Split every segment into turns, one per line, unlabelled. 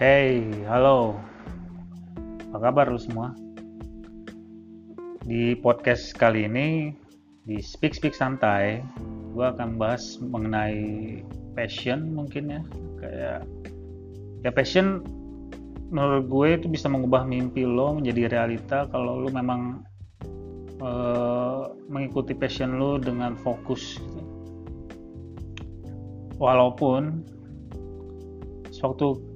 Hey, halo. Apa kabar lu semua? Di podcast kali ini di Speak Speak Santai, gue akan bahas mengenai passion mungkin ya. Kayak ya passion menurut gue itu bisa mengubah mimpi lo menjadi realita kalau lo memang uh, mengikuti passion lo dengan fokus. Walaupun sewaktu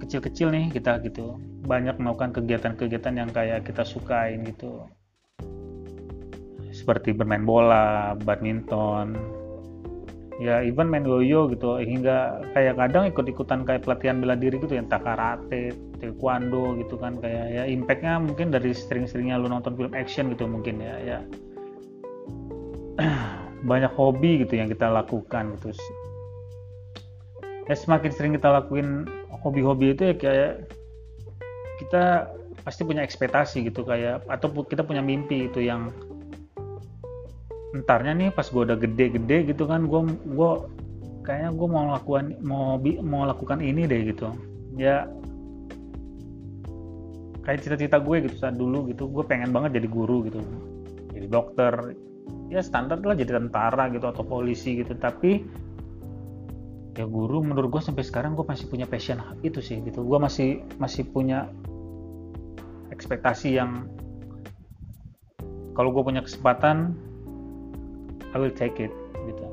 kecil-kecil nih kita gitu. Banyak melakukan kegiatan-kegiatan yang kayak kita sukain gitu. Seperti bermain bola, badminton, ya even main yoyo gitu. Hingga kayak kadang ikut-ikutan kayak pelatihan bela diri gitu yang karate, taekwondo gitu kan. Kayak ya impactnya mungkin dari sering-seringnya lu nonton film action gitu mungkin ya ya. Banyak hobi gitu yang kita lakukan gitu ya semakin sering kita lakuin hobi-hobi itu ya kayak kita pasti punya ekspektasi gitu kayak atau kita punya mimpi itu yang entarnya nih pas gue udah gede-gede gitu kan gue gue kayaknya gue mau lakukan mau mau lakukan ini deh gitu. Ya kayak cita-cita gue gitu saat dulu gitu gue pengen banget jadi guru gitu jadi dokter. Ya standar lah jadi tentara gitu atau polisi gitu tapi ya guru menurut gue sampai sekarang gue masih punya passion itu sih gitu. Gue masih masih punya ekspektasi yang kalau gue punya kesempatan I will take it gitu.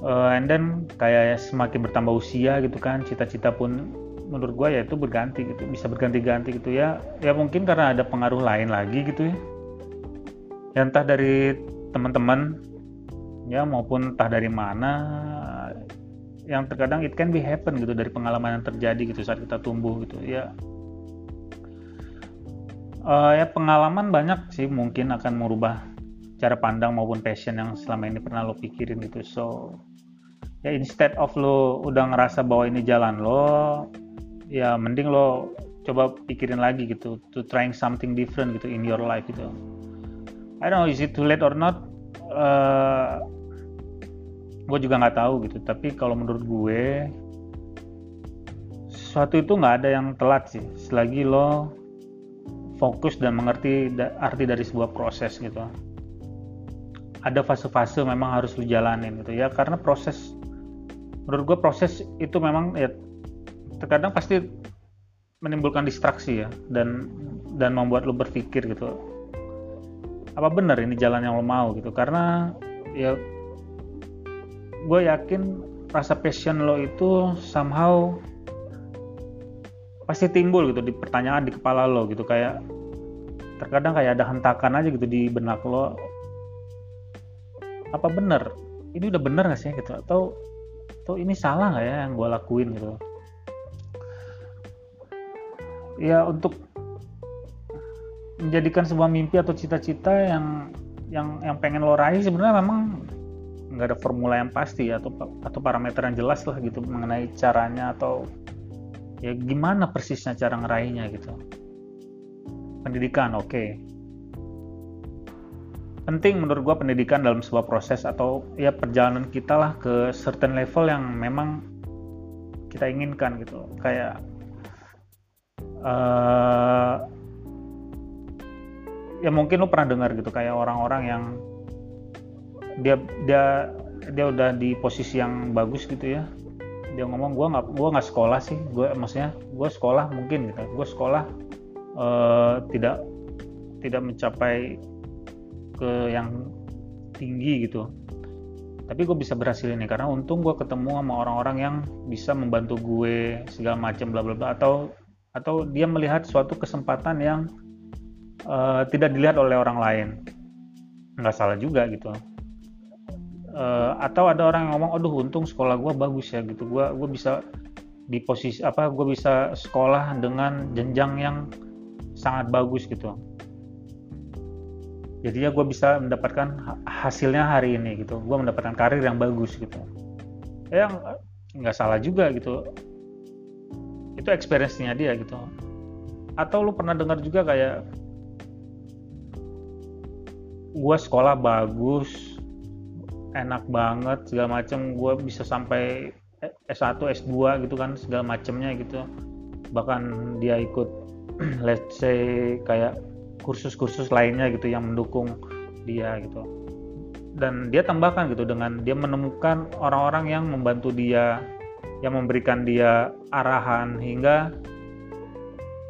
Uh, and then kayak semakin bertambah usia gitu kan cita-cita pun menurut gue ya itu berganti gitu bisa berganti-ganti gitu ya. Ya mungkin karena ada pengaruh lain lagi gitu ya. Ya entah dari teman-teman ya maupun entah dari mana yang terkadang it can be happen gitu dari pengalaman yang terjadi gitu saat kita tumbuh gitu ya. Uh, ya pengalaman banyak sih mungkin akan merubah cara pandang maupun passion yang selama ini pernah lo pikirin gitu. So ya instead of lo udah ngerasa bahwa ini jalan lo ya mending lo coba pikirin lagi gitu to trying something different gitu in your life gitu. I don't know is it too late or not? Uh, gue juga nggak tahu gitu. Tapi kalau menurut gue sesuatu itu nggak ada yang telat sih. Selagi lo fokus dan mengerti arti dari sebuah proses gitu. Ada fase-fase memang harus lo jalanin gitu ya. Karena proses menurut gue proses itu memang ya terkadang pasti menimbulkan distraksi ya. Dan dan membuat lo berpikir gitu. Apa benar ini jalan yang lo mau gitu? Karena ya gue yakin rasa passion lo itu somehow pasti timbul gitu di pertanyaan di kepala lo gitu. Kayak terkadang kayak ada hentakan aja gitu di benak lo. Apa bener? Ini udah bener gak sih gitu? Atau atau ini salah nggak ya yang gue lakuin gitu? Ya untuk menjadikan sebuah mimpi atau cita-cita yang yang yang pengen lo raih sebenarnya memang nggak ada formula yang pasti atau atau parameter yang jelas lah gitu mengenai caranya atau ya gimana persisnya cara ngeraihnya gitu pendidikan oke okay. penting menurut gue pendidikan dalam sebuah proses atau ya perjalanan kita lah ke certain level yang memang kita inginkan gitu kayak uh, ya mungkin lo pernah dengar gitu kayak orang-orang yang dia dia dia udah di posisi yang bagus gitu ya. Dia ngomong gue nggak gua nggak sekolah sih. Gue maksudnya gue sekolah mungkin gitu. Gue sekolah uh, tidak tidak mencapai ke yang tinggi gitu. Tapi gue bisa berhasil ini karena untung gue ketemu sama orang-orang yang bisa membantu gue segala macam bla bla bla. Atau atau dia melihat suatu kesempatan yang uh, tidak dilihat oleh orang lain. Nggak salah juga gitu uh, atau ada orang yang ngomong aduh untung sekolah gue bagus ya gitu. Gue gue bisa di posisi apa gue bisa sekolah dengan jenjang yang sangat bagus gitu. Jadi ya gue bisa mendapatkan hasilnya hari ini gitu. Gue mendapatkan karir yang bagus gitu. Ya nggak salah juga gitu. Itu experience-nya dia gitu. Atau lu pernah dengar juga kayak gue sekolah bagus enak banget segala macam gue bisa sampai S1 S2 gitu kan segala macamnya gitu. Bahkan dia ikut let's say kayak kursus-kursus lainnya gitu yang mendukung dia gitu. Dan dia tambahkan gitu dengan dia menemukan orang-orang yang membantu dia yang memberikan dia arahan hingga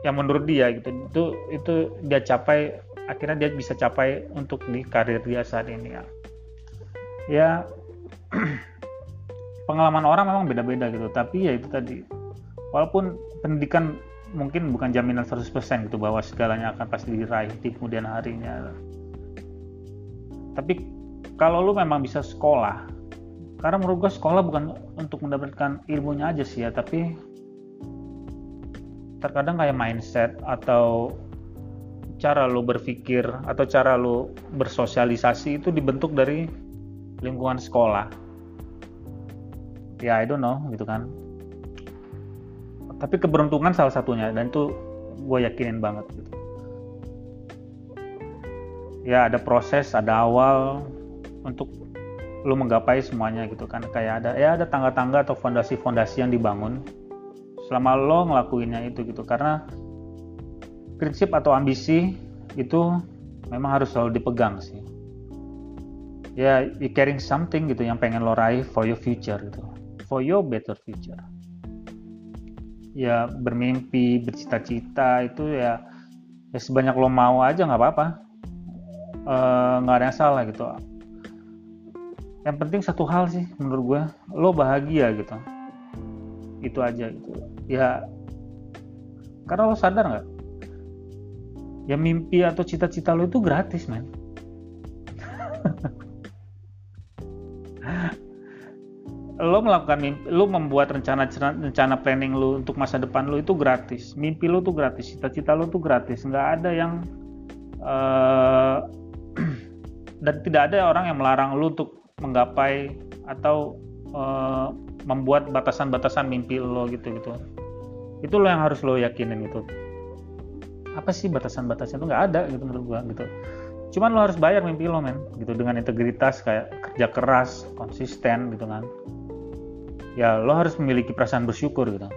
yang menurut dia gitu. Itu itu dia capai akhirnya dia bisa capai untuk di karir dia saat ini ya ya pengalaman orang memang beda-beda gitu. Tapi ya itu tadi. Walaupun pendidikan mungkin bukan jaminan 100% gitu bahwa segalanya akan pasti diraih di kemudian harinya. Tapi kalau lu memang bisa sekolah karena menurut gue sekolah bukan untuk mendapatkan ilmunya aja sih ya tapi terkadang kayak mindset atau cara lo berpikir atau cara lo bersosialisasi itu dibentuk dari lingkungan sekolah. Ya I don't know gitu kan. Tapi keberuntungan salah satunya dan itu gue yakinin banget gitu. Ya ada proses ada awal untuk lo menggapai semuanya gitu kan. Kayak ada ya ada tangga-tangga atau fondasi-fondasi yang dibangun selama lo ngelakuinnya itu gitu. Karena prinsip atau ambisi itu memang harus selalu dipegang sih ya you carrying something gitu yang pengen lo raih for your future gitu. For your better future. Ya bermimpi bercita-cita itu ya ya sebanyak lo mau aja nggak apa-apa. Eh, nggak uh, ada yang salah gitu. Yang penting satu hal sih menurut gue lo bahagia gitu. Itu aja gitu. Ya karena lo sadar nggak? Ya mimpi atau cita-cita lo itu gratis men lo melakukan mimpi, lo membuat rencana rencana planning lo untuk masa depan lo itu gratis. Mimpi lo tuh gratis cita-cita lo tuh gratis. Nggak ada yang uh, dan tidak ada orang yang melarang lo untuk menggapai atau uh, membuat batasan-batasan mimpi lo gitu gitu. Itu lo yang harus lo yakinin gitu apa sih batasan-batasan itu? Nggak ada gitu menurut gua gitu. Cuman lo harus bayar mimpi lo men gitu. Dengan integritas kayak kerja keras konsisten gitu kan ya lo harus memiliki perasaan bersyukur gitu.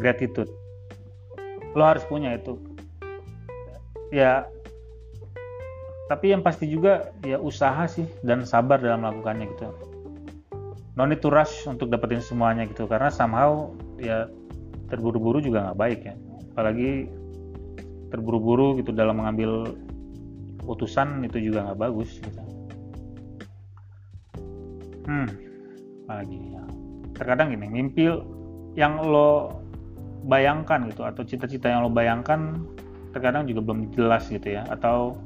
Gratitude. Lo harus punya itu. Ya tapi yang pasti juga ya usaha sih dan sabar dalam melakukannya gitu. No need to rush untuk dapetin semuanya gitu karena somehow ya terburu-buru juga nggak baik ya. Apalagi terburu-buru gitu dalam mengambil putusan itu juga nggak bagus gitu. Hmm apalagi ya terkadang gini mimpi yang lo bayangkan gitu atau cita-cita yang lo bayangkan terkadang juga belum jelas gitu ya. Atau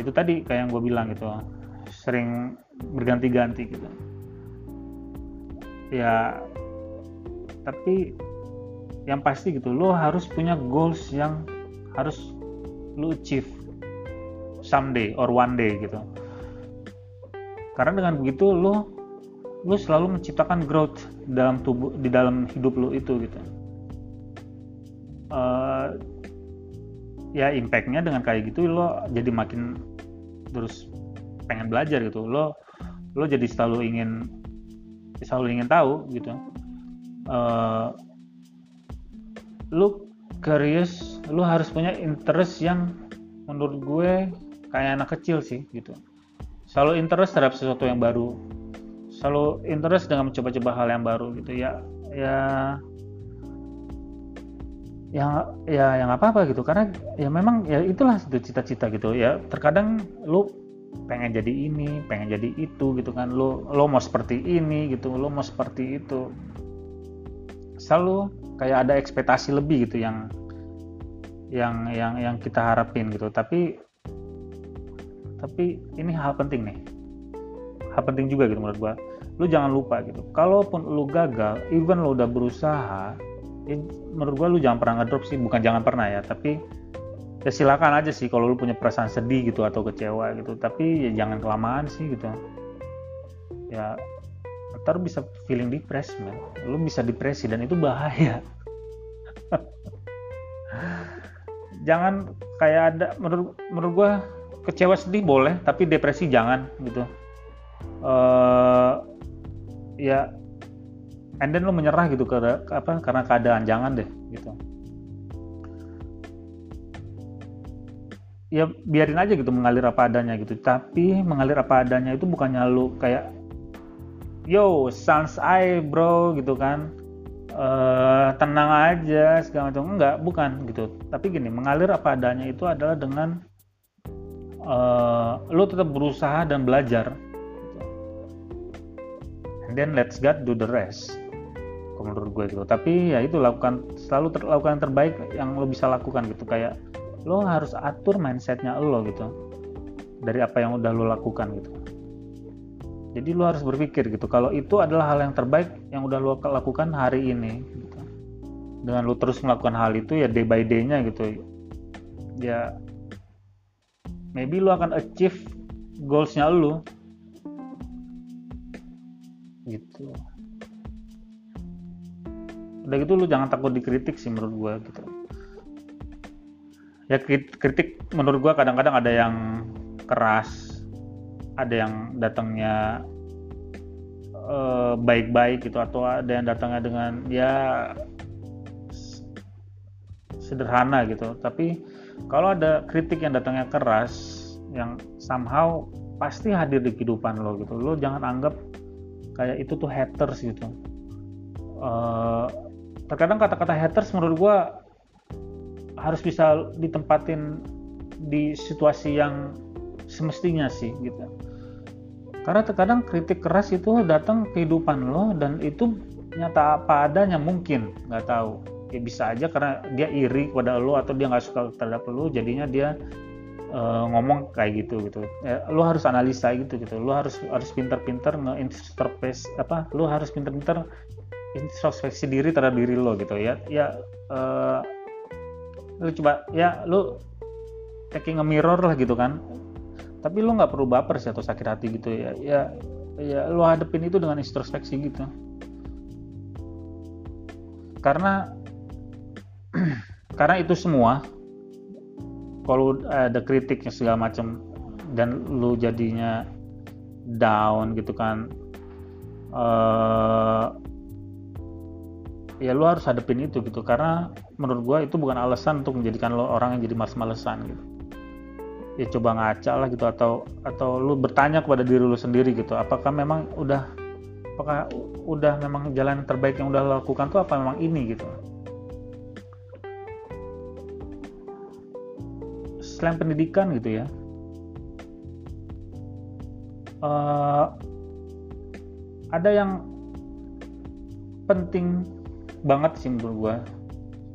itu tadi kayak yang gue bilang gitu sering berganti-ganti gitu. Ya tapi yang pasti gitu lo harus punya goals yang harus lo achieve someday or one day gitu. Karena dengan begitu lo lo selalu menciptakan growth dalam tubuh di dalam hidup lo itu gitu. Uh, ya impactnya dengan kayak gitu lo jadi makin terus pengen belajar gitu. Lo lo jadi selalu ingin selalu ingin tahu gitu. Uh, lo curious lo harus punya interest yang menurut gue kayak anak kecil sih gitu. Selalu interest terhadap sesuatu yang baru selalu interest dengan mencoba-coba hal yang baru gitu. Ya ya yang ya yang apa apa gitu. Karena ya memang ya itulah itu cita-cita gitu. Ya terkadang lu pengen jadi ini pengen jadi itu gitu kan. Lu lo mau seperti ini gitu lo mau seperti itu. Selalu kayak ada ekspektasi lebih gitu yang yang yang yang kita harapin gitu. Tapi tapi ini hal penting nih hal penting juga gitu menurut gua. Lu jangan lupa gitu. Kalaupun lu gagal even lu udah berusaha ya, menurut gue lu jangan pernah ngedrop sih. Bukan jangan pernah ya tapi ya silakan aja sih kalau lu punya perasaan sedih gitu atau kecewa gitu. Tapi ya jangan kelamaan sih gitu. Ya ntar bisa feeling depressed man lu bisa depresi dan itu bahaya. Jangan kayak ada menurut menurut gua kecewa sedih boleh tapi depresi jangan gitu uh, ya and then lo menyerah gitu ke, ke apa karena keadaan jangan deh gitu. Ya biarin aja gitu mengalir apa adanya gitu. Tapi mengalir apa adanya itu bukannya lu kayak yo sans I bro gitu kan. Uh, tenang aja segala macam. Enggak bukan gitu. Tapi gini mengalir apa adanya itu adalah dengan uh, lu tetap berusaha dan belajar then let's God do the rest menurut gue gitu. Tapi ya itu lakukan selalu ter, lakukan yang terbaik yang lo bisa lakukan gitu. Kayak lo harus atur mindsetnya lo gitu dari apa yang udah lo lakukan gitu. Jadi lo harus berpikir gitu kalau itu adalah hal yang terbaik yang udah lo lakukan hari ini gitu. dengan lo terus melakukan hal itu ya day by day-nya gitu. Ya maybe lo akan achieve goals-nya lo gitu. Udah gitu lo jangan takut dikritik sih menurut gue gitu. Ya kritik menurut gue kadang-kadang ada yang keras ada yang datangnya uh, baik-baik gitu atau ada yang datangnya dengan ya sederhana gitu. Tapi kalau ada kritik yang datangnya keras yang somehow pasti hadir di kehidupan lo gitu lo jangan anggap kayak itu tuh haters gitu. Uh, terkadang kata-kata haters menurut gue harus bisa ditempatin di situasi yang semestinya sih gitu. Karena terkadang kritik keras itu datang kehidupan lo dan itu nyata apa adanya mungkin nggak tahu. Ya bisa aja karena dia iri kepada lo atau dia nggak suka terhadap lo jadinya dia uh, ngomong kayak gitu gitu. Ya, lo harus analisa gitu gitu. Lo harus harus pintar-pintar nge apa lo harus pintar-pintar introspeksi diri terhadap diri lo gitu ya. Ya uh, lu coba ya lu taking a mirror lah gitu kan. Tapi lu nggak perlu baper sih atau sakit hati gitu ya. Ya ya lu hadepin itu dengan introspeksi gitu. Karena karena itu semua kalau ada kritiknya segala macam dan lu jadinya down gitu kan uh, ya lu harus hadepin itu gitu. Karena menurut gue itu bukan alasan untuk menjadikan lo orang yang jadi males-malesan gitu. Ya coba ngaca lah gitu atau atau lu bertanya kepada diri lu sendiri gitu apakah memang udah apakah udah memang jalan terbaik yang udah lo lakukan tuh apa memang ini gitu selain pendidikan gitu ya. Uh, ada yang penting banget sih menurut gue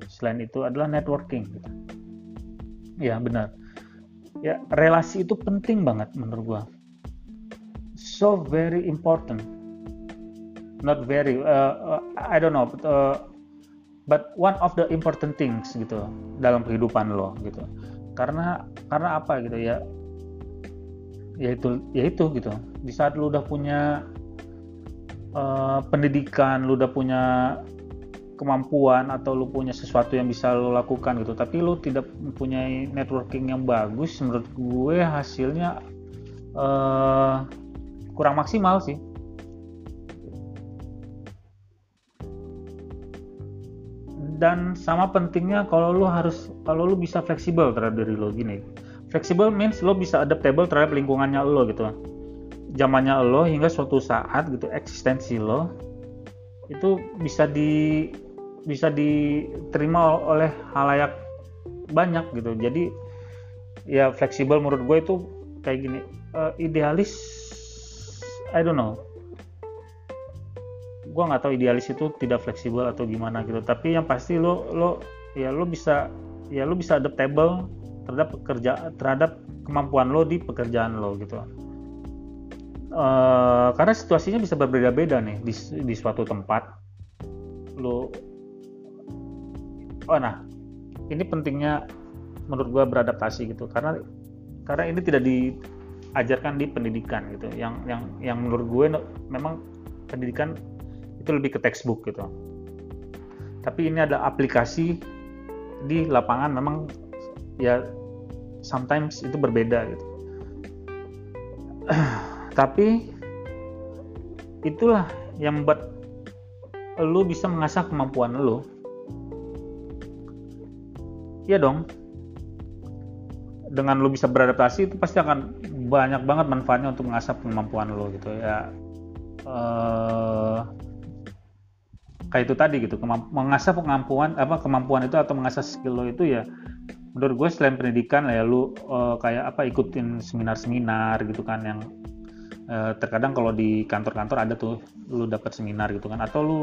selain itu adalah networking gitu. ya benar. Ya relasi itu penting banget menurut gue so very important. Not very uh, uh, I don't know but, uh, but one of the important things gitu dalam kehidupan lo gitu karena karena apa gitu ya? Ya itu ya itu gitu. Di saat lo udah punya uh, pendidikan lu udah punya kemampuan atau lu punya sesuatu yang bisa lu lakukan gitu tapi lu tidak mempunyai networking yang bagus menurut gue hasilnya uh, kurang maksimal sih dan sama pentingnya kalau lu harus kalau lu bisa fleksibel terhadap diri lo gini. Fleksibel means lo bisa adaptable terhadap lingkungannya lo gitu. Zamannya lo hingga suatu saat gitu eksistensi lo itu bisa di bisa diterima oleh halayak banyak gitu. Jadi ya fleksibel menurut gue itu kayak gini. Uh, idealis I don't know gue nggak tahu idealis itu tidak fleksibel atau gimana gitu. Tapi yang pasti lo lo ya lo bisa ya lo bisa adaptable terhadap pekerja terhadap kemampuan lo di pekerjaan lo gitu. Uh, karena situasinya bisa berbeda-beda nih di, di suatu tempat. Lo oh nah ini pentingnya menurut gue beradaptasi gitu. Karena karena ini tidak diajarkan di pendidikan gitu. Yang yang yang menurut gue memang pendidikan itu lebih ke textbook gitu. Tapi ini ada aplikasi di lapangan memang ya sometimes itu berbeda gitu. Tapi itulah yang membuat lu bisa mengasah kemampuan lu. Iya dong. Dengan lu bisa beradaptasi itu pasti akan banyak banget manfaatnya untuk mengasah kemampuan lu gitu ya. Uh, kayak itu tadi gitu mengasah kemampuan apa kemampuan itu atau mengasah skill lo itu ya menurut gue selain pendidikan ya lu uh, kayak apa ikutin seminar-seminar gitu kan yang uh, terkadang kalau di kantor-kantor ada tuh lu dapat seminar gitu kan atau lu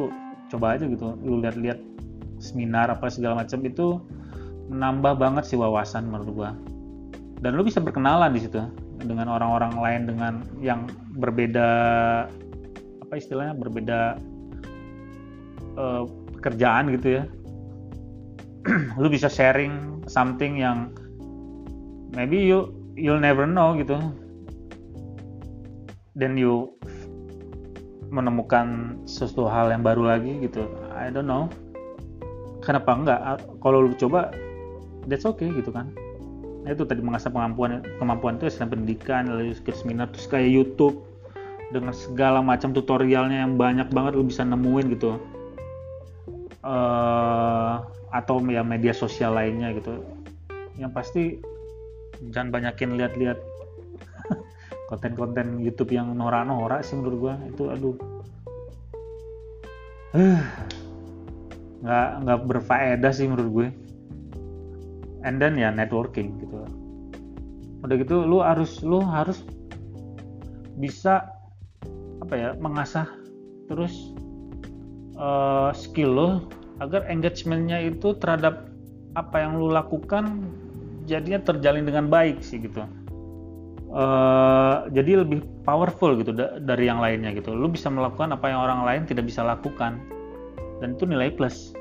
coba aja gitu lu lihat-lihat seminar apa segala macam itu menambah banget sih wawasan menurut gua. Dan lu bisa berkenalan di situ dengan orang-orang lain dengan yang berbeda apa istilahnya berbeda uh, pekerjaan gitu ya. Lu bisa sharing something yang maybe you you'll never know gitu. Then you menemukan sesuatu hal yang baru lagi gitu. I don't know. Kenapa enggak? Kalau lu coba that's okay gitu kan. Nah, itu tadi mengasah kemampuan kemampuan itu selain pendidikan lalu seminar terus kayak YouTube dengan segala macam tutorialnya yang banyak banget lu bisa nemuin gitu uh, atau ya media sosial lainnya gitu. Yang pasti jangan banyakin lihat-lihat konten-konten YouTube yang norak-norak sih menurut gua. Itu aduh. Nggak nggak berfaedah sih menurut gue. And then ya networking gitu. Udah gitu lu harus lu harus bisa apa ya mengasah terus uh, skill lo agar engagementnya itu terhadap apa yang lu lakukan jadinya terjalin dengan baik sih gitu. Uh, jadi lebih powerful gitu da dari yang lainnya gitu. Lu bisa melakukan apa yang orang lain tidak bisa lakukan. Dan itu nilai plus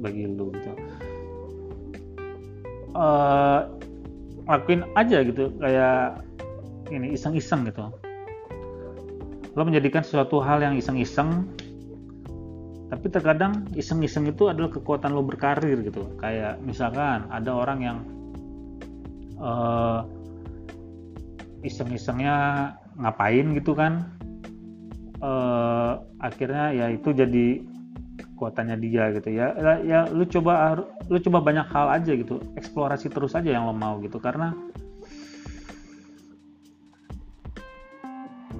bagi lu gitu. Uh, lakuin aja gitu kayak ini iseng-iseng gitu. Lo menjadikan sesuatu hal yang iseng-iseng tapi terkadang iseng-iseng itu adalah kekuatan lo berkarir gitu. Kayak misalkan ada orang yang uh, iseng-isengnya ngapain gitu kan uh, akhirnya ya itu jadi kekuatannya dia gitu ya. Ya, ya lu coba lu coba banyak hal aja gitu. Eksplorasi terus aja yang lo mau gitu. Karena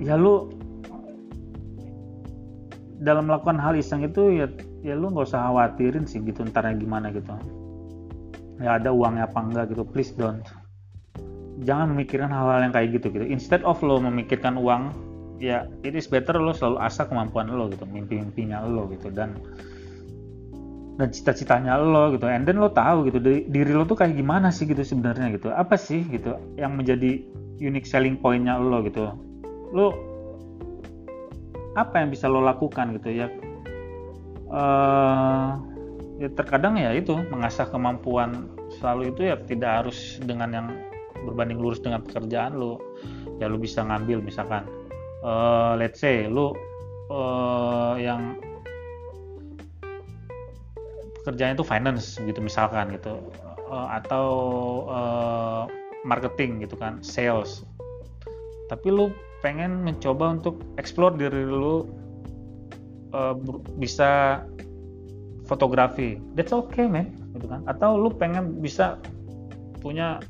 ya lu dalam melakukan hal iseng itu ya ya lu nggak usah khawatirin sih gitu entarnya gimana gitu. Ya ada uangnya apa enggak gitu please don't. Jangan memikirkan hal-hal yang kayak gitu gitu. Instead of lo memikirkan uang ya it is better lo selalu asah kemampuan lo gitu mimpi-mimpinya lo gitu dan dan cita-citanya lo gitu. And then lo tahu gitu diri lo tuh kayak gimana sih gitu sebenarnya gitu. Apa sih gitu yang menjadi unique selling pointnya lo gitu? Lo apa yang bisa lo lakukan gitu ya? Uh, ya terkadang ya itu mengasah kemampuan selalu itu ya tidak harus dengan yang berbanding lurus dengan pekerjaan lo. Ya lo bisa ngambil misalkan uh, let's say lo uh, yang pekerjaannya itu finance gitu misalkan gitu uh, atau uh, marketing gitu kan sales. Tapi lo pengen mencoba untuk explore diri lu uh, bisa fotografi. That's okay man gitu kan. Atau lu pengen bisa punya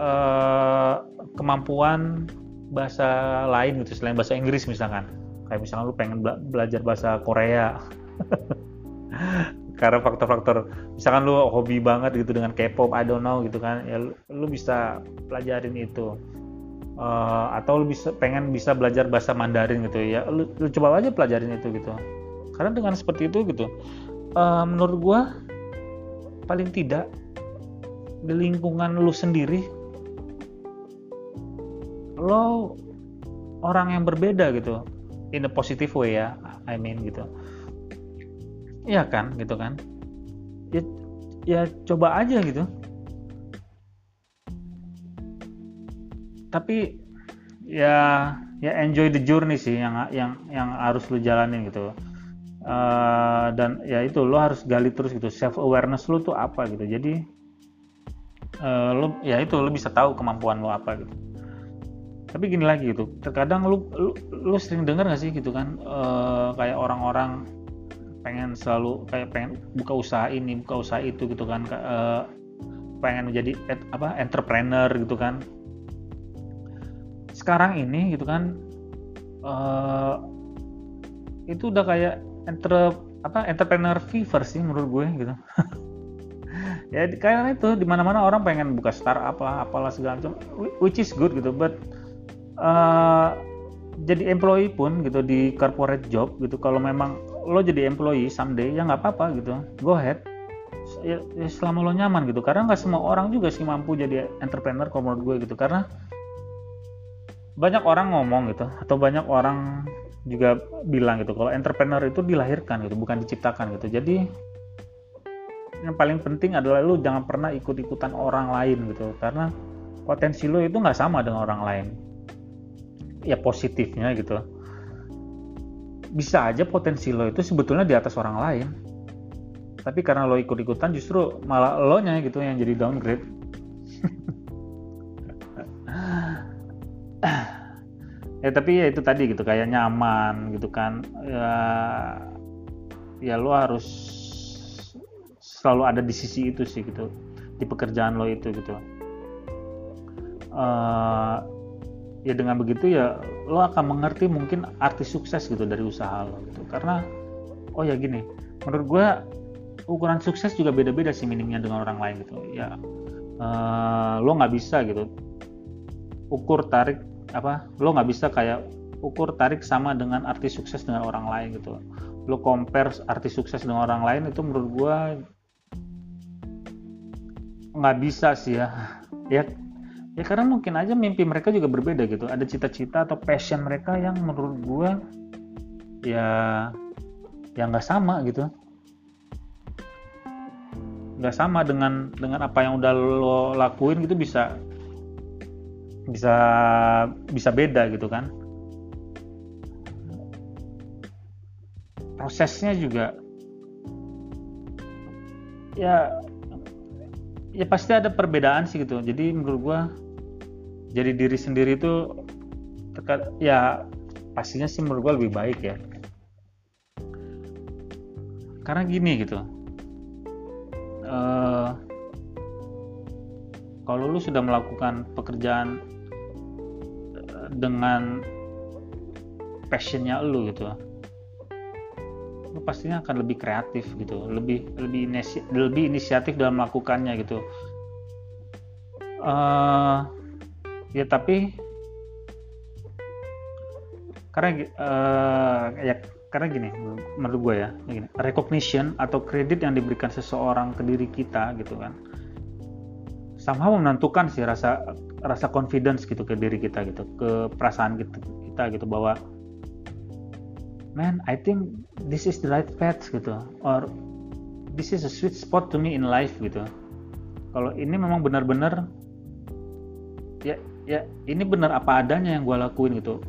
uh, kemampuan bahasa lain gitu selain bahasa Inggris misalkan. Kayak misalnya lu pengen bela belajar bahasa Korea. Karena faktor-faktor misalkan lu hobi banget gitu dengan K-pop I don't know gitu kan ya lu, lu bisa pelajarin itu uh, atau lu bisa pengen bisa belajar bahasa Mandarin gitu ya. Lu, lu coba aja pelajarin itu gitu. Karena dengan seperti itu gitu uh, menurut gua paling tidak di lingkungan lu sendiri lo orang yang berbeda gitu in a positive way ya I mean gitu. Iya kan gitu kan? Ya ya coba aja gitu tapi ya ya enjoy the journey sih yang yang yang harus lu jalanin gitu. Uh, dan ya itu lo harus gali terus gitu. Self awareness lu tuh apa gitu. Jadi uh, lo ya itu lo bisa tahu kemampuan lo apa gitu. Tapi gini lagi gitu. Terkadang lu lu, lu sering dengar gak sih gitu kan? Uh, kayak orang-orang pengen selalu kayak pengen buka usaha ini buka usaha itu gitu kan. Uh, pengen menjadi apa entrepreneur gitu kan sekarang ini gitu kan uh, itu udah kayak entre apa entrepreneur fever sih menurut gue gitu. Ya karena itu di mana-mana orang pengen buka startup apa apalah segala macam which is good gitu but uh, jadi employee pun gitu di corporate job gitu kalau memang lo jadi employee someday ya nggak apa-apa gitu. Go ahead. Ya, ya selama lo nyaman gitu. Karena nggak semua orang juga sih mampu jadi entrepreneur kalau menurut gue gitu. Karena banyak orang ngomong gitu atau banyak orang juga bilang gitu kalau entrepreneur itu dilahirkan gitu bukan diciptakan gitu. Jadi yang paling penting adalah lo jangan pernah ikut-ikutan orang lain gitu karena potensi lo itu nggak sama dengan orang lain. Ya positifnya gitu. Bisa aja potensi lo itu sebetulnya di atas orang lain. Tapi karena lo ikut-ikutan justru malah lo nya gitu yang jadi downgrade ya tapi ya itu tadi gitu kayak nyaman gitu kan. Ya ya lo harus selalu ada di sisi itu sih gitu di pekerjaan lo itu gitu. Uh, ya dengan begitu ya lo akan mengerti mungkin arti sukses gitu dari usaha lo gitu. Karena oh ya gini menurut gue ukuran sukses juga beda-beda sih minimnya dengan orang lain gitu. Ya uh, lo nggak bisa gitu ukur tarik apa lo nggak bisa kayak ukur tarik sama dengan arti sukses dengan orang lain gitu. Lo compare arti sukses dengan orang lain itu menurut gue nggak bisa sih ya. Ya ya karena mungkin aja mimpi mereka juga berbeda gitu. Ada cita-cita atau passion mereka yang menurut gue ya yang nggak sama gitu. Nggak sama dengan dengan apa yang udah lo lakuin gitu bisa bisa bisa beda gitu kan. Prosesnya juga ya ya pasti ada perbedaan sih gitu. Jadi menurut gue jadi diri sendiri itu ya pastinya sih menurut gue lebih baik ya. Karena gini gitu uh, kalau lu sudah melakukan pekerjaan dengan passionnya lu gitu. Lu pastinya akan lebih kreatif gitu lebih lebih inisi, lebih inisiatif dalam melakukannya gitu. Uh, ya tapi karena uh, ya karena gini menurut gue ya gini recognition atau kredit yang diberikan seseorang ke diri kita gitu kan sama menentukan sih rasa rasa confidence gitu ke diri kita gitu ke perasaan kita, kita gitu bahwa man I think this is the right path gitu. Or this is a sweet spot to me in life gitu. Kalau ini memang benar-benar ya ya ini benar apa adanya yang gue lakuin gitu.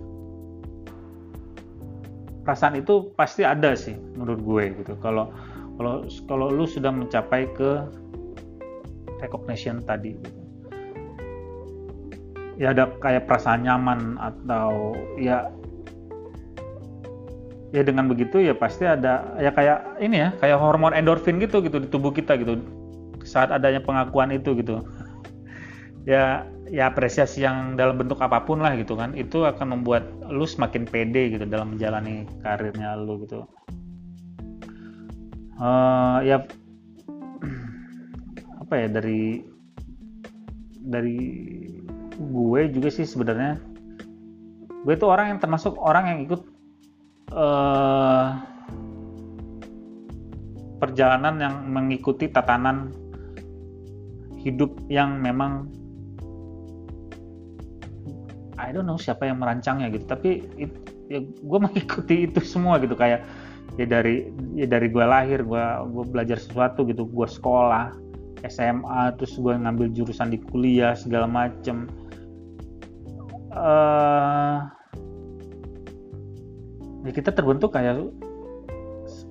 Perasaan itu pasti ada sih menurut gue gitu. Kalau kalau kalau lu sudah mencapai ke recognition tadi gitu. Ya ada kayak perasaan nyaman atau ya ya dengan begitu ya pasti ada ya kayak ini ya kayak hormon endorfin gitu gitu di tubuh kita gitu. Saat adanya pengakuan itu gitu. Ya ya apresiasi yang dalam bentuk apa pun lah gitu kan. Itu akan membuat lu semakin pede gitu dalam menjalani karirnya lu gitu. Uh, ya apa ya dari dari gue juga sih sebenarnya. Gue tuh orang yang termasuk orang yang ikut uh, perjalanan yang mengikuti tatanan hidup yang memang I don't know siapa yang merancangnya gitu. Tapi it, ya gue mengikuti itu semua gitu. Kayak ya dari ya dari gue lahir gue gue belajar sesuatu gitu. Gue sekolah SMA terus gue ngambil jurusan di kuliah segala macem uh, ya kita terbentuk kayak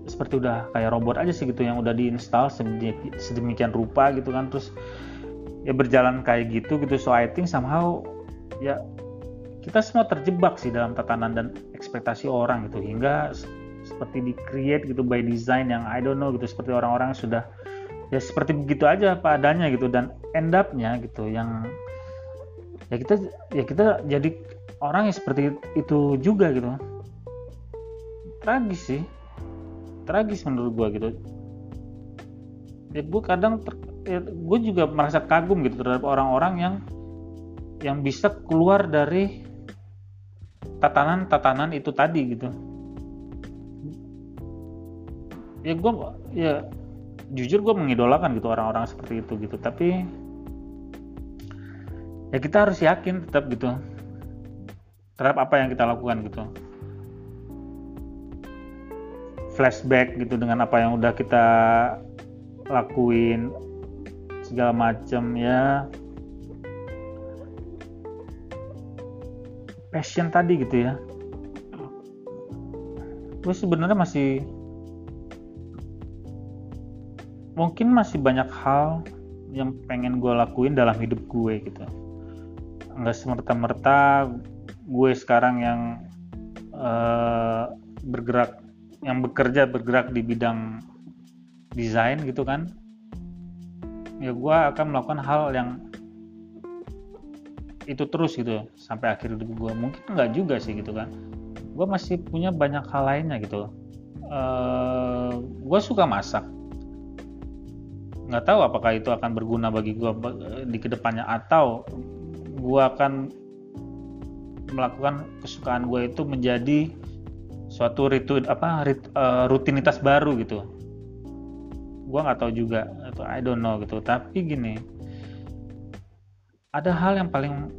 seperti udah kayak robot aja sih gitu yang udah diinstal sedemikian rupa gitu kan. Terus ya berjalan kayak gitu gitu. So I think somehow ya kita semua terjebak sih dalam tatanan dan ekspektasi orang gitu. Hingga seperti di create gitu by design yang I don't know gitu. Seperti orang-orang sudah ya seperti begitu aja apa adanya gitu. Dan end up-nya gitu yang ya kita ya kita jadi orang yang seperti itu juga gitu. Tragis sih. Tragis menurut gue gitu. Ya gue kadang ya, gue juga merasa kagum gitu terhadap orang-orang yang yang bisa keluar dari tatanan-tatanan itu tadi gitu. Ya gue ya jujur gue mengidolakan gitu orang-orang seperti itu gitu. Tapi ya kita harus yakin tetap gitu. Terhadap apa yang kita lakukan gitu. Flashback gitu dengan apa yang udah kita lakuin segala macam ya. Passion tadi gitu ya. Gue sebenarnya masih mungkin masih banyak hal yang pengen gue lakuin dalam hidup gue gitu nggak semerta-merta gue sekarang yang uh, bergerak yang bekerja bergerak di bidang desain gitu kan. Ya gue akan melakukan hal yang itu terus gitu sampai akhir hidup gue. Mungkin nggak juga sih gitu kan. Gue masih punya banyak hal lainnya gitu. Uh, gue suka masak. Nggak tahu apakah itu akan berguna bagi gue di ke depannya atau gue akan melakukan kesukaan gue itu menjadi suatu ritu apa rit, uh, rutinitas baru gitu. Gue nggak tahu juga atau I don't know gitu. Tapi gini ada hal yang paling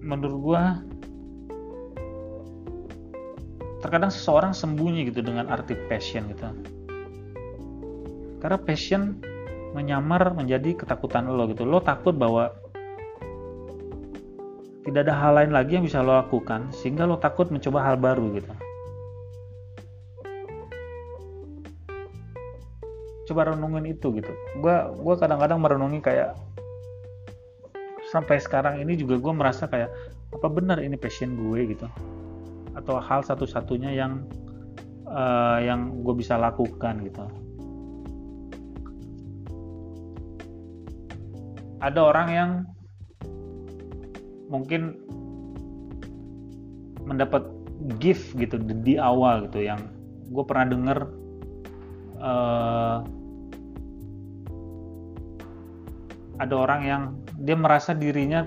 menurut gue terkadang seseorang sembunyi gitu dengan arti passion gitu. Karena passion menyamar menjadi ketakutan lo gitu. Lo takut bahwa tidak ada hal lain lagi yang bisa lo lakukan sehingga lo takut mencoba hal baru gitu. Coba renungin itu gitu. Gue gua kadang-kadang merenungi kayak sampai sekarang ini juga gue merasa kayak apa benar ini passion gue gitu. Atau hal satu-satunya yang uh, yang gue bisa lakukan gitu. Ada orang yang mungkin mendapat gift gitu di, di awal gitu yang gue pernah denger uh, ada orang yang dia merasa dirinya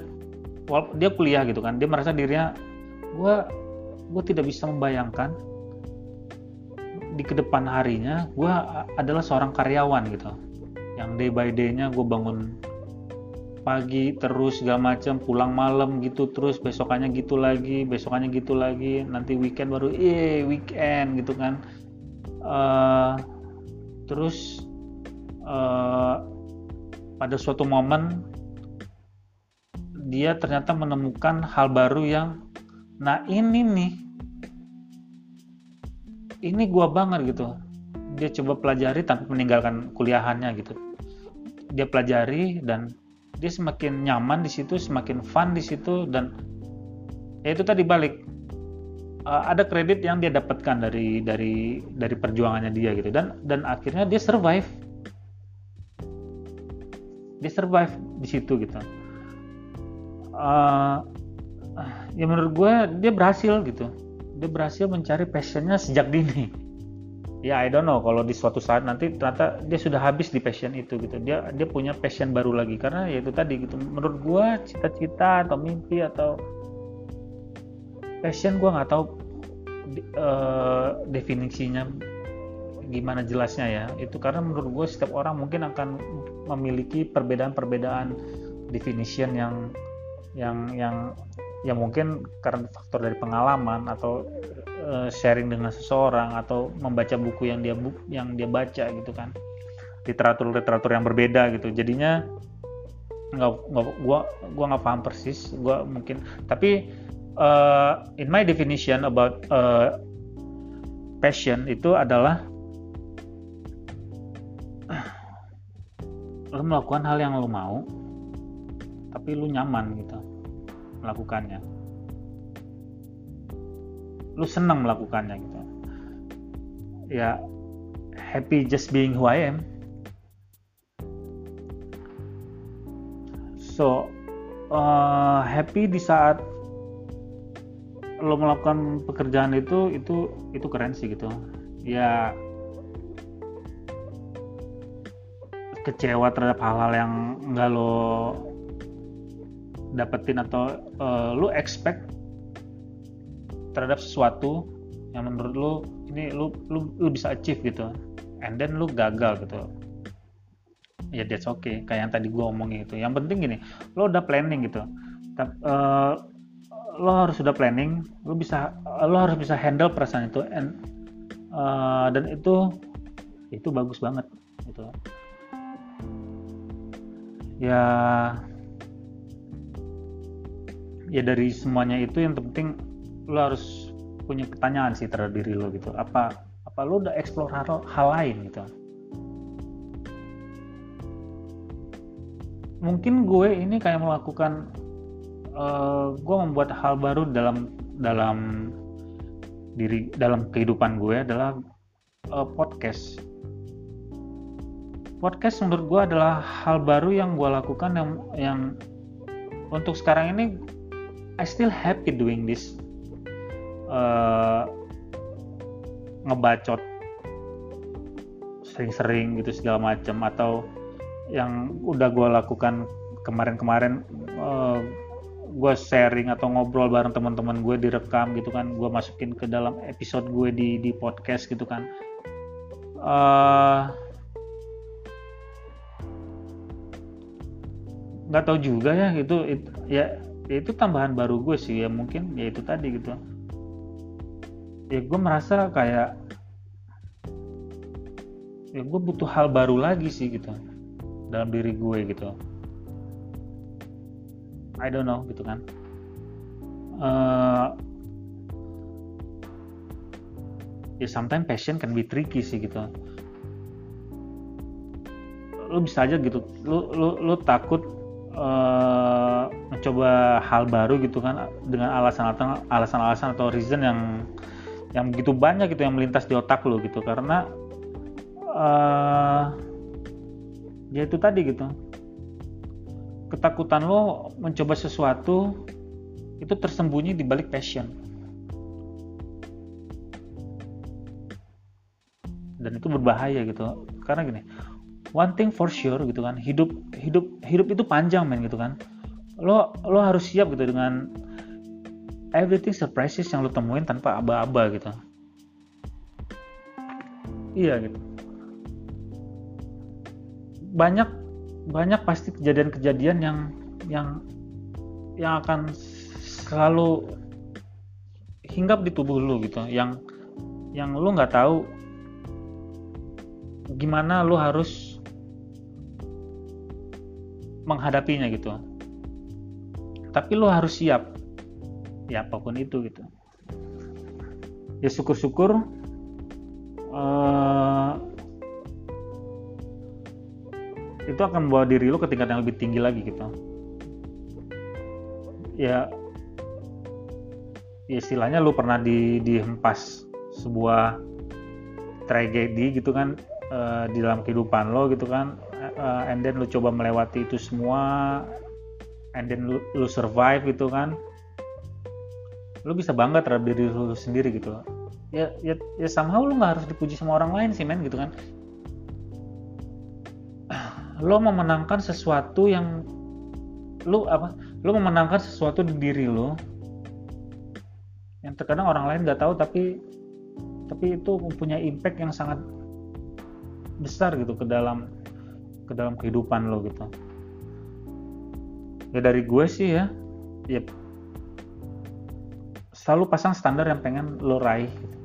dia kuliah gitu kan dia merasa dirinya gue gue tidak bisa membayangkan di ke depan harinya gue adalah seorang karyawan gitu. Yang day by day-nya gue bangun pagi terus segala macam pulang malam gitu terus besokannya gitu lagi besokannya gitu lagi nanti weekend baru eh weekend gitu kan. Uh, terus uh, pada suatu momen dia ternyata menemukan hal baru yang nah ini nih ini gua banget gitu. Dia coba pelajari tanpa meninggalkan kuliahannya gitu. Dia pelajari dan dia semakin nyaman di situ semakin fun di situ dan ya itu tadi balik. Uh, ada kredit yang dia dapatkan dari dari dari perjuangannya dia gitu. Dan dan akhirnya dia survive. Dia survive di situ gitu. Uh, ya menurut gue dia berhasil gitu. Dia berhasil mencari passionnya sejak dini ya I don't know. Kalau di suatu saat nanti ternyata dia sudah habis di passion itu gitu. Dia dia punya passion baru lagi. Karena ya itu tadi gitu. Menurut gue cita-cita atau mimpi atau passion gue nggak tahu uh, definisinya gimana jelasnya ya. Itu karena menurut gue setiap orang mungkin akan memiliki perbedaan-perbedaan definition yang yang yang yang mungkin karena faktor dari pengalaman atau uh, sharing dengan seseorang atau membaca buku yang dia bu yang dia baca gitu kan. Literatur literatur yang berbeda gitu. Jadinya nggak gua gua nggak paham persis. Gua mungkin tapi uh, in my definition about uh, passion itu adalah lo melakukan hal yang lo mau tapi lu nyaman gitu melakukannya. Lu senang melakukannya gitu. Ya happy just being who I am. So uh, happy di saat lo melakukan pekerjaan itu itu itu keren sih gitu. Ya kecewa terhadap hal-hal yang nggak lo dapetin atau uh, lo expect terhadap sesuatu yang menurut lo ini lu lu lu bisa achieve gitu. And then lu gagal gitu. Ya that's okay. Kayak yang tadi gue omongin itu. Yang penting gini lo udah planning gitu. Uh, lo harus sudah planning lo bisa lo harus bisa handle perasaan itu. And uh, dan itu itu bagus banget gitu. Ya ya dari semuanya itu yang penting lo harus punya pertanyaan sih terhadap diri lo gitu. Apa apa lo udah explore hal, hal lain gitu? Mungkin gue ini kayak melakukan uh, gue membuat hal baru dalam dalam diri dalam kehidupan gue adalah uh, podcast. Podcast menurut gue adalah hal baru yang gue lakukan yang yang untuk sekarang ini I still happy doing this. Uh, ngebacot sering-sering gitu segala macam atau yang udah gue lakukan kemarin-kemarin uh, gue sharing atau ngobrol bareng teman-teman gue direkam gitu kan gue masukin ke dalam episode gue di di podcast gitu kan. Uh, nggak tahu juga ya itu, itu ya itu tambahan baru gue sih ya mungkin ya itu tadi gitu. Ya gue merasa kayak ya gue butuh hal baru lagi sih gitu dalam diri gue gitu. I don't know gitu kan. Uh, ya sometimes passion can be tricky sih gitu. Lu bisa aja gitu lu lu lu takut uh, mencoba hal baru gitu kan dengan alasan-alasan alasan-alasan atau reason yang yang begitu banyak gitu yang melintas di otak lo gitu. Karena uh, ya itu tadi gitu. Ketakutan lo mencoba sesuatu itu tersembunyi di balik passion. Dan itu berbahaya gitu. Karena gini one thing for sure gitu kan hidup hidup hidup itu panjang men gitu kan. Lo lo harus siap gitu dengan everything surprises yang lo temuin tanpa aba-aba gitu. Iya gitu. Banyak banyak pasti kejadian-kejadian yang yang yang akan selalu hinggap di tubuh lo gitu yang yang lo nggak tahu gimana lo harus menghadapinya gitu. Tapi lo harus siap. Ya apa pun itu gitu. Ya syukur-syukur uh, itu akan membawa diri lo ke tingkat yang lebih tinggi lagi gitu. Ya, ya istilahnya lo pernah di dihempas sebuah tragedi gitu kan uh, di dalam kehidupan lo gitu kan uh, and then lo coba melewati itu semua and then lu survive gitu kan lu bisa bangga terhadap diri lu sendiri gitu. Ya ya ya somehow lu nggak harus dipuji sama orang lain sih men gitu kan. Lo memenangkan sesuatu yang lu apa lo memenangkan sesuatu di diri lo yang terkadang orang lain nggak tahu tapi tapi itu mempunyai impact yang sangat besar gitu ke dalam ke dalam kehidupan lo gitu. Ya dari gue sih ya ya selalu pasang standar yang pengen lo raih gitu.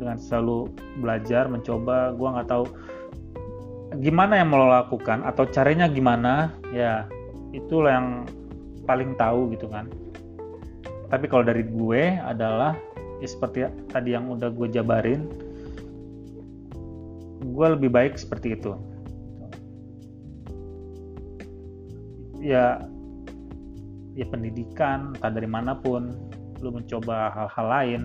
dengan selalu belajar mencoba gue nggak tahu gimana yang mau lo lakukan atau caranya gimana ya itulah yang paling tahu gitu kan. Tapi kalau dari gue adalah ya seperti tadi yang udah gue jabarin gue lebih baik seperti itu. Ya ya pendidikan entah dari mana pun lu mencoba hal-hal lain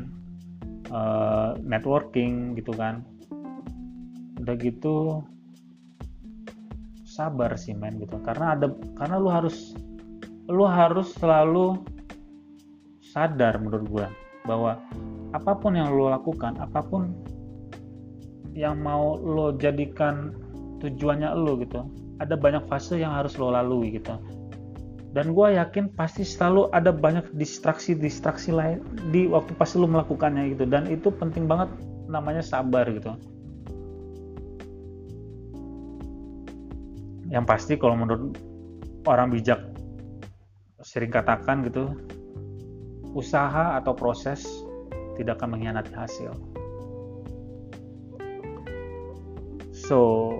uh, networking gitu kan. Udah gitu sabar sih men gitu. Karena ada karena lu harus lu harus selalu sadar menurut gue bahwa apa pun yang lo lakukan apa pun yang mau lo jadikan tujuannya lo gitu. Ada banyak fase yang harus lo lalui gitu. Dan gue yakin pasti selalu ada banyak distraksi-distraksi lain di waktu pas lo melakukannya gitu. Dan itu penting banget namanya sabar gitu. Yang pasti kalau menurut orang bijak sering katakan gitu usaha atau proses tidak akan mengkhianati hasil. So,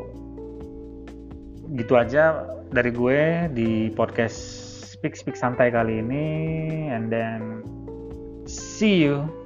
gitu aja dari gue di podcast Speak Speak Santai kali ini, and then see you